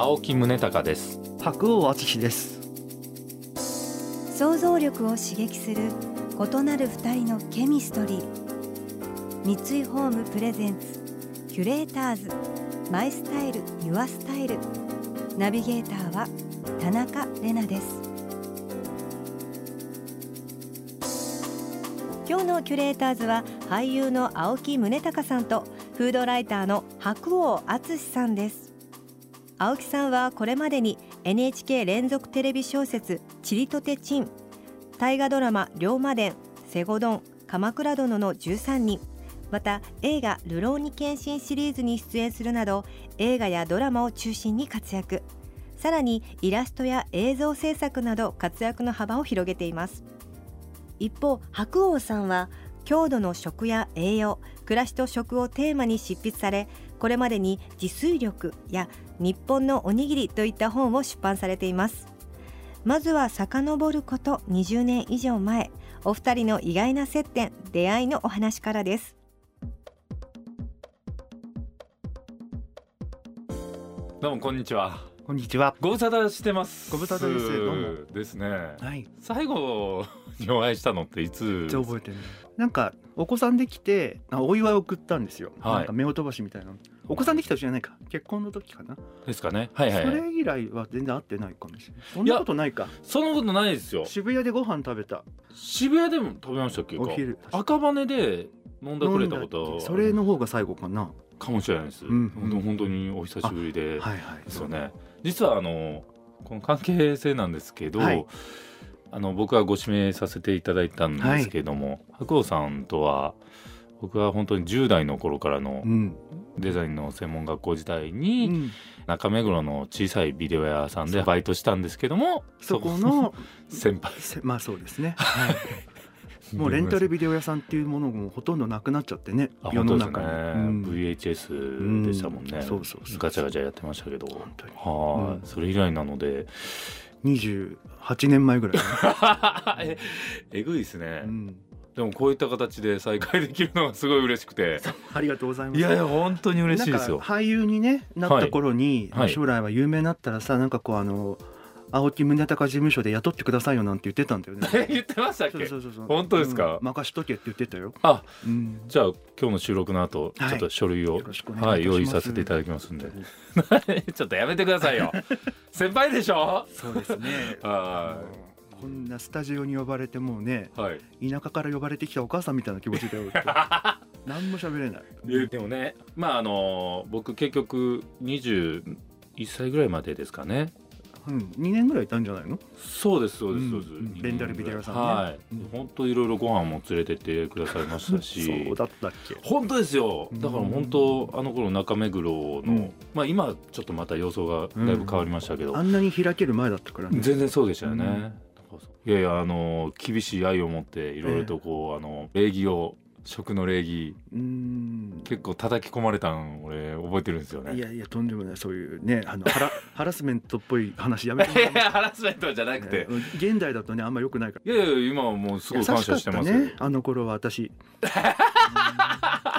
青木宗隆です。白尾敦です。想像力を刺激する異なる二人のケミストリー。三井ホームプレゼンツキュレーターズ。マイスタイルユアスタイル。ナビゲーターは田中れなです。今日のキュレーターズは俳優の青木宗隆さんとフードライターの白尾敦さんです青木さんはこれまでに NHK 連続テレビ小説「ちりとてちん」大河ドラマ「龍馬伝」「西郷どん」「鎌倉殿の13人」また映画「流浪に献身」シリーズに出演するなど映画やドラマを中心に活躍。さらにイラストや映像制作など活躍の幅を広げています。一方白鸚さんは郷土の食や栄養暮らしと食をテーマに執筆されこれまでに自炊力や日本のおにぎりといった本を出版されています。まずは遡ること20年以上前お二人の意外な接点出会いのお話からです。どうもこんにちは。こんにちは。ご無沙汰してます。ご無沙汰です。どうも。ですね。はい。最後にお会いしたのっていつじゃあ覚えてる。なんかお子さんできてあお祝いを送ったんですよ、はい。なんか目を飛ばしみたいなお子さんできたじゃないか。結婚の時かな、ですかね。はいはい。はいそれ以来は全然会ってないかもしれない。そんなことないか。そんなことないですよ。渋谷でご飯食べた。渋谷でも食べましたっけお昼。赤羽で飲んだくれたこと。それの方が最後かな。かもしれないです、うん本当本当にお久しぶりで、はいはい。ですよね実はあのこの関係性なんですけど、はい。あの僕はご指名させていただいたんですけども、白鸚さんとは僕は本当に10代の頃からのうん、デザインの専門学校時代うに、ん、中目黒の小さいビデオ屋さんでバイトしたんですけどもそこの先輩。せまあそうですね、はい もうレンタルビデオ屋さんっていうものもほとんどなくなっちゃってねあ世の中に、うん。VHS でしたもんね、うんそうそうそう。ガチャガチャやってましたけど。本当に。はい、うん。それ以来なので。28年前ぐらい、ええぐいですね、うん、でもこういった形で再会できるのがすごい嬉しくて。ありがとうございます。いやいや本当に嬉しいですよ。俳優にねなった頃に、はい。将来は有名になったらさなんかこうあの青木宗隆事務所で雇ってくださいよなんて言ってたんだよね。言ってましたっけ？そうそうそう本当ですか？うん。任しとけって言ってたよ、あうん、じゃあ今日の収録の後、はい。ちょっと書類をはい用意させていただきますんで。ちょっとやめてくださいよ。先輩でしょ？そうですね。はこんなスタジオに呼ばれてもうねいはい。田舎から呼ばれてきたお母さんみたいな気持ちだよ何も喋れない。ででもねまああの僕結局21歳ぐらいまでですかねうん、2年ぐらいいたんじゃないの？そうですそうですうんそうです、うん二年レンタルビデオ屋さんね。はい、うん。本当いろいろご飯も連れてってくださいましたし。そうだったっけ？本当ですよ。だから本当あの頃中目黒の、うん。まあ今ちょっとまた様相がだいぶ変わりましたけど、あんなに開ける前だったからね。全然そうでしたよね、うん。いやいやあの厳しい愛を持っていろいろとこう、あの礼儀を食の礼儀。うん。結構叩き込まれたん俺覚えてるんですよね。いやいやとんでもない。そういうねあのハラ ハラスメントっぽい話やめてハラスメントじゃなくて、ね現代だとねあんま良くないから。いやいや今はもうすごい感謝してますねあの頃は私。う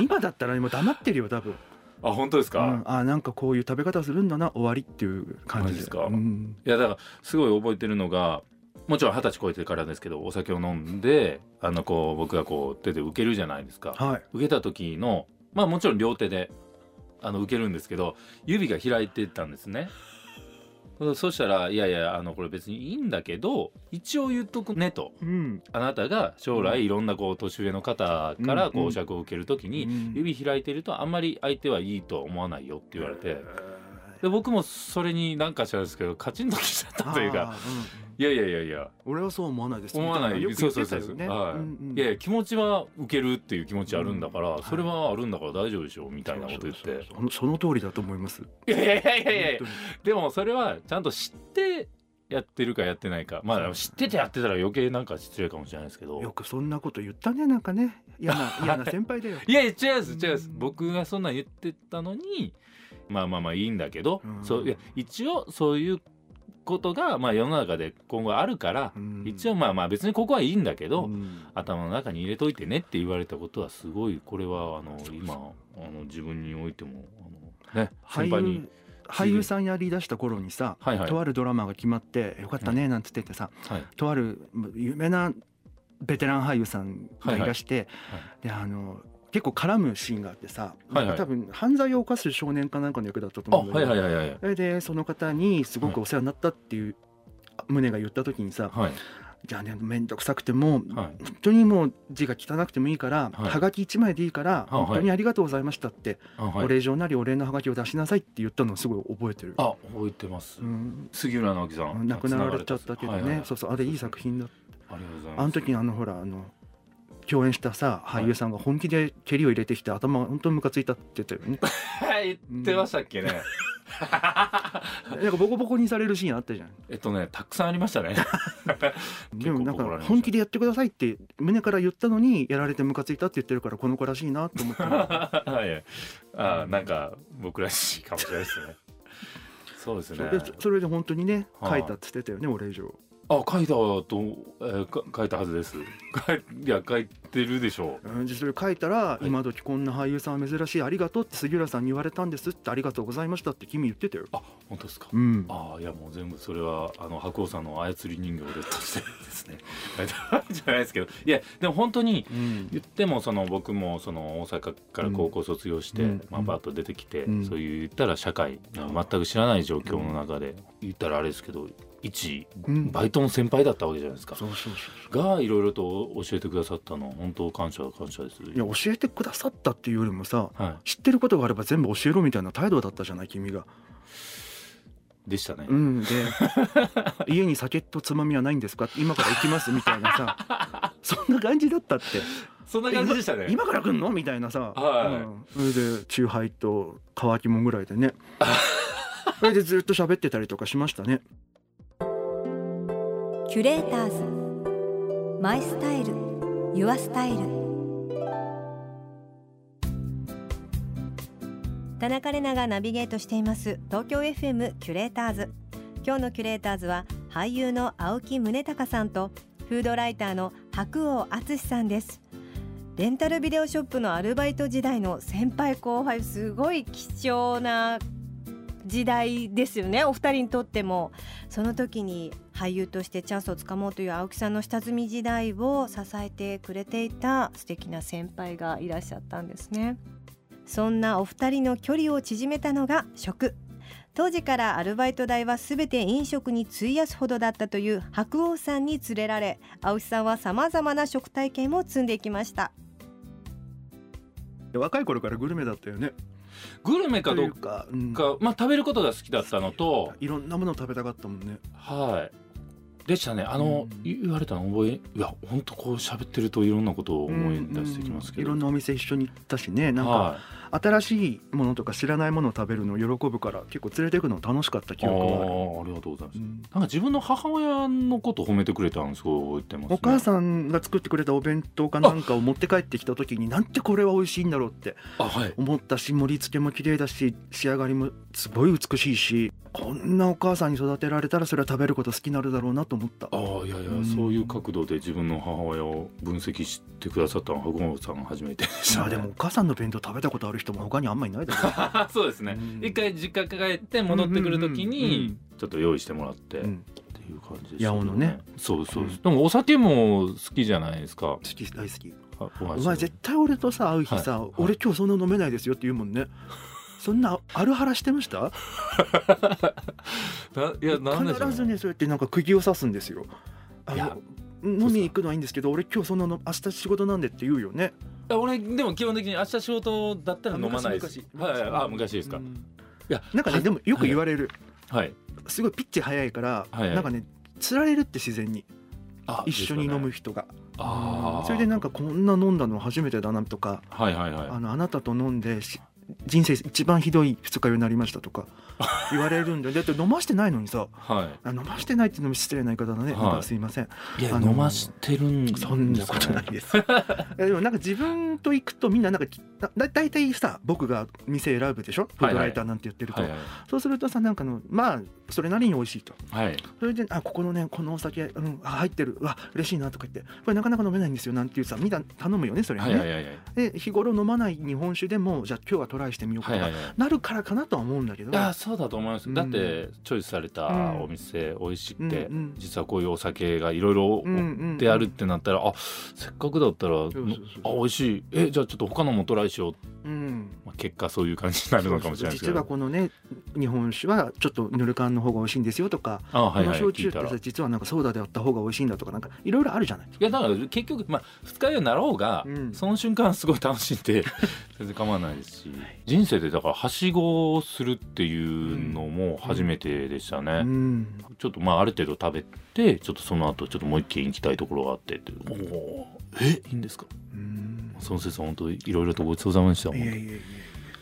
ん。今だったらもう黙ってるよ多分。あ本当ですか、うん。あなんかこういう食べ方するんだな終わりっていう感じで。すか？うん。いやだからすごい覚えてるのがもちろん二十歳超えてからですけどお酒を飲んであのこう僕がこう手で受けるじゃないですか。はい。受けた時のまあもちろん両手であの受けるんですけど指が開いてたんですね。そそしたら「いやいやあのこれ別にいいんだけど一応言っとくね」と。うん。あなたが将来いろんなこう年上の方からこうお酌を受ける時にうん指開いてるとあんまり相手はいいとは思わないよって言われてで僕もそれに何かしらですけどカチンときちゃったというかうんいやいやいやいや。俺はそう思わないです。思わない。よく言ってたよね。はい。や気持ちは受けるっていう気持ちあるんだから、うんそれはあるんだから大丈夫でしょみたいなこと言って。そうそうそうその通りだと思います。いやいやいやいやでもそれはちゃんと知ってやってるかやってないか。まあ知っててやってたら余計なんか失礼かもしれないですけど。よくそんなこと言ったねなんかね。嫌な嫌な先輩だよ。いやいや違います違います。うん僕がそんなん言ってたのにまあまあまあいいんだけど、うん。そういや一応そういうことがまあ世の中で今後あるから、うん。一応まあまあ別にここはいいんだけど、うん。頭の中に入れといてねって言われたことはすごいこれはあの今あの自分においてもあのね俳先輩に。優俳優さんやりだした頃にさ、はいはい。とあるドラマが決まってよかったねなんつっててさ、はい。とある有名なベテラン俳優さんがいらして、はい。であの結構絡むシーンがあってさ、はいはい。多分犯罪を犯す少年かなんかの役だったとあ思うんだけど、はいはいはいはいそれでその方にすごくお世話になったっていう胸が言った時にさ、はい。じゃあね面倒くさくても、はい。本当にもう字が汚くてもいいから、はがき1枚でいいから、はい。本当にありがとうございましたって、お礼状なりお礼のはがきを出しなさいって言ったのをすごい覚えてる。あ覚えてます、うん。杉浦直樹さん亡くなられちゃったけどね、そうそうあれいい作品だありがとうございます。あの時にあのほらあの共演したさ俳優さんが本気で蹴りを入れてきて頭が本当にムカついたって言ったよね。は い言ってましたっけね、なんかボコボコにされるシーンあったじゃん。えっとねたくさんありましたね。でもなんか本気でやってくださいって胸から言ったのにやられてムカついたって言ってるからこの子らしいなと思ったのはいあなんか僕らしいかもしれないですね。そうですね。それで本当にねはあ。書いたって言ってたよねお礼状あ書いたと、えーか書いたはずです。書 いいや書いてるでしょう。うんでそれ書いたら、い。今時こんな俳優さんは珍しいありがとうって杉浦さんに言われたんですってありがとうございましたって君言ってたよ。あ本当ですか、うん。ああいやもう全部それはあの白鸚さんの操り人形でとしてですね。じゃないですけど。いやでも本当にうん。言ってもその僕もその大阪から高校卒業して、うん。まあ、バッと出てきて、うん。そういう言ったら社会全く知らない状況の中で、言ったらあれですけど一うん。バイトの先輩だったわけじゃないですか、そうそうそうがいろいろと教えてくださったの。本当感謝感謝です。いや教えてくださったっていうよりもさはい。知ってることがあれば全部教えろみたいな態度だったじゃない君が。でしたね、うん、で 家に酒とつまみはないんですか？今から行きますみたいなさ。そんな感じだったって。そんな感じでしたね。今から来んの？みたいなさ、はい。うん、それでチューハイと乾きもんぐらいでね。それでずっと喋ってたりとかしましたね。キュレーターズ。マイスタイル。ユアスタイル。田中れながナビゲートしています。東京 FM キュレーターズ。今日のキュレーターズは俳優の青木宗隆さんとフードライターの白鸚敦さんです。レンタルビデオショップのアルバイト時代の先輩後輩すごい貴重な時代ですよねお二人にとっても。その時に俳優としてチャンスをつかもうという青木さんの下積み時代を支えてくれていた素敵な先輩がいらっしゃったんですね。そんなお二人の距離を縮めたのが食。当時からアルバイト代はすべて飲食に費やすほどだったという白鸚さんに連れられ青木さんはさまざまな食体験を積んでいきました。若い頃からグルメだったよね。グルメかどうか、うん。か、まあ、食べることが好きだったのといろんなもの食べたかったもんね。はい。でしたね。あの、うん。言われたの覚えいや本当こう喋ってるといろんなことを思い出してきますけど、うん。うん。いろんなお店一緒に行ったしね。なんかは新しいものとか知らないものを食べるのを喜ぶから結構連れて行くの楽しかったい、記憶がある。ありがとうございます、うんなんか自分の母親のことを褒めてくれたんですごい覚えてます、ね、お母さんが作ってくれたお弁当かなんかを持って帰ってきた時になんてこれは美味しいんだろうって思ったし盛り付けも綺麗だし仕上がりもすごい美しいしこんなお母さんに育てられたらそれは食べること好きになるだろうなと思った。ああいやいや、うん。そういう角度で自分の母親を分析してくださったのは白鸚さんが初めてでした、ね、でもお母さんの弁当食べたことある人も他にあんまりいないだろう。そうですね、うん。一回実家帰って戻ってくる時にんちょっと用意してもらって、うん。っていう感じで八尾のね。そうそうです、うん。でもお酒も好きじゃないですか。好き大好き。あおお前絶対俺とさ会う日さ、はい。俺今日そんな飲めないですよって言うもんね。そんなあるはらしてました？ないや必ずねそうやってなんか釘を刺すんですよ。あいやの飲みに行くのはいいんですけど俺今日そんなの明日仕事なんでって言うよね。俺でも基本的に明日仕事だったら飲まないです。昔。昔はい。あ昔ですか、うん。いやなんかね、はでもよく言われる、はい。すごいピッチ早いから、はいはい。なんかねつられるって自然に。あ一緒に飲む人が、あー。それでなんかこんな飲んだの初めてだなとかはいはいはい。あのあなたと飲んでし人生一番ひどい二日酔いになりましたとか 言われるんでだって飲ましてないのにさはあ飲ましてないっていうのも失礼な言い方だね、はい。すいません。いいやあの飲ましてるんですそんなことないです。でもなんか自分と行くとみんななんかだだ大体さ僕が店選ぶでしょ？フードライターなんて言ってると、はいはい。そうするとさなんかのまあそれなりに美味しいと。はい。それであここのねこのお酒、うん、あ入ってる。うわ嬉しいなとか言って。これなかなか飲めないんですよ。なんていうさみんな頼むよねそれはね、はいはいはいはい。で日頃飲まない日本酒でもじゃあ今日はトライしてみようかとか、はいはいはい。なるからかなとは思うんだけど。いやそうだと思います、うん。だってチョイスされたお店、美味しくて、うんうん。実はこういうお酒がいろいろうんうんうん。であるってなったら、あせっかくだったらそうそうそうあ美味しい。えじゃあちょっと他のもトライしよう、うん。まあ、結果そういう感じになるのかもしれないですけ実はどこのね日本酒はちょっとぬる缶の方が美味しいんですよとか、あはいはいこの焼酎ってさ実はなんかソーダであった方が美味しいんだとかなんかいろいろあるじゃない。やだから結局まあ二日酔いになろうが、うん。その瞬間すごい楽しんで 全然構わないですし人生でだからはしごをするっていうのも初めてでしたね、うん。ちょっとまあある程度食べてちょっとその後ちょっともう一軒行きたいところがあってっておおえいいんですか？うん。その説は本当いろいろとごちそうさまでしたいやいやいや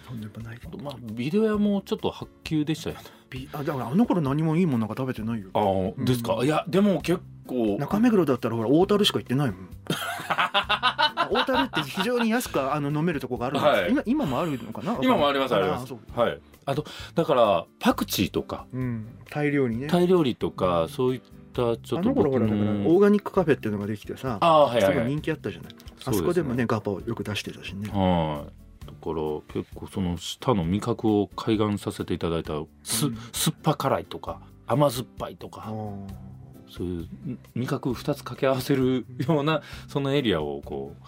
とんでもない。まあビデオ屋もちょっと発給でしたよね。びあだからあの頃何もいいものなんか食べてないよ。ああですか、うん。いやでも結構。中目黒だったらほら大樽しか行ってないもん。大樽って非常に安くあの飲めるとこがあるんです、はい。今今もあるのかな？今もありますあります。はい。あとだからパクチーとか。うん、大量にね。タイ料理とかそういったちょっとあの頃ほらだからオーガニックカフェっていうのができてさ、ああはいすはいはい。ごい人気あったじゃない。あそこでもねガパをよく出してたしね。はい。だから結構その舌の味覚を開眼させていただいたす、うん。酸っぱ辛いとか甘酸っぱいとかそういうん味覚2つ掛け合わせるようなそのエリアをこう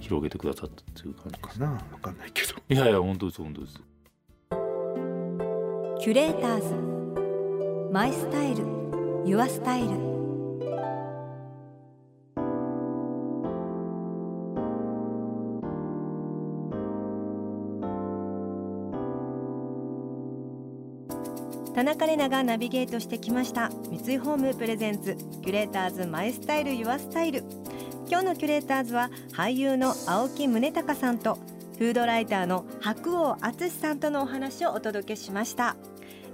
広げてくださったっていう感じかなわかんないけど。いやいや本当です本当です。キュレーターズ。マイスタイル。ユアスタイル田中れながナビゲートしてきました。三井ホームプレゼンツキュレーターズマイスタイルユアスタイル。今日のキュレーターズは俳優の青木宗隆さんとフードライターの白鸚敦さんとのお話をお届けしました。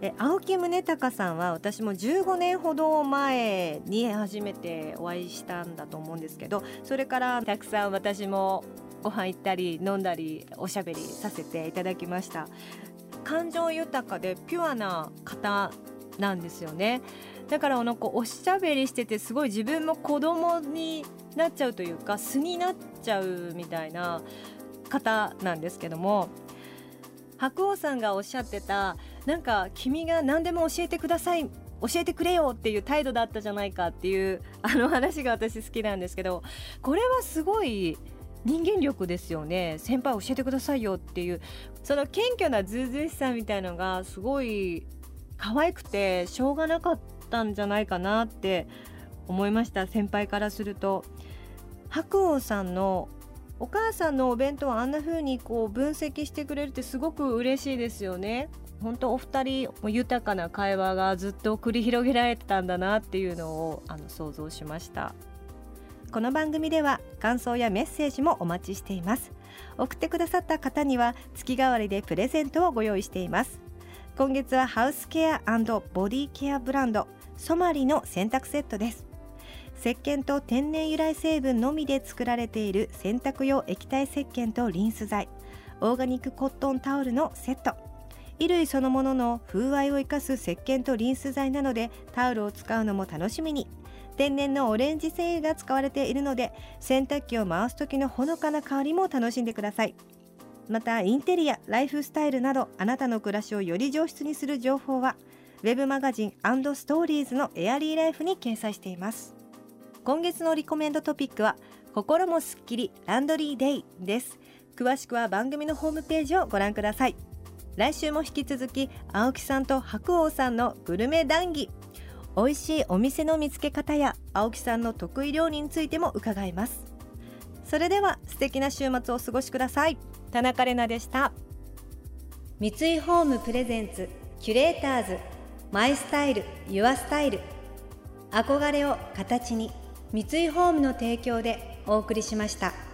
え青木宗隆さんは私も15年ほど前に初めてお会いしたんだと思うんですけどそれからたくさん私もご飯行ったり飲んだりおしゃべりさせていただきました。感情豊かでピュアな方なんですよね。だからなんかおしゃべりしててすごい自分も子供になっちゃうというか素になっちゃうみたいな方なんですけども。白鸚さんがおっしゃってたなんか君が何でも教えてください教えてくれよっていう態度だったじゃないかっていうあの話が私好きなんですけどこれはすごい人間力ですよね。先輩教えてくださいよっていう。その謙虚なずうずうしさみたいのがすごい可愛くてしょうがなかったんじゃないかなって思いました。先輩からすると。白鸚さんのお母さんのお弁当をあんな風にこう分析してくれるってすごく嬉しいですよね。本当お二人も豊かな会話がずっと繰り広げられてたんだなっていうのをあの想像しました。この番組では感想やメッセージもお待ちしています。送ってくださった方には月替わりでプレゼントをご用意しています。今月はハウスケアボディケアブランドソマリの洗濯セットです。石鹸と天然由来成分のみで作られている洗濯用液体石鹸とリンス剤オーガニックコットンタオルのセット。衣類そのものの風合いを生かす石鹸とリンス剤なのでタオルを使うのも楽しみに。天然のオレンジ繊維が使われているので洗濯機を回す時のほのかな香りも楽しんでください。またインテリアライフスタイルなどあなたの暮らしをより上質にする情報はウェブマガジンストーリーズのエアリーライフに掲載しています。今月のリコメンドトピックは心もすっきりランドリーデイです。詳しくは番組のホームページをご覧ください。来週も引き続き青木さんと白鸚さんのグルメ談義。美味しいお店の見つけ方や青木さんの得意料理についても伺います。それでは素敵な週末をお過ごしください。田中れなでした。三井ホームプレゼンツキュレーターズマイスタイルユアスタイル。憧れを形に三井ホームの提供でお送りしました。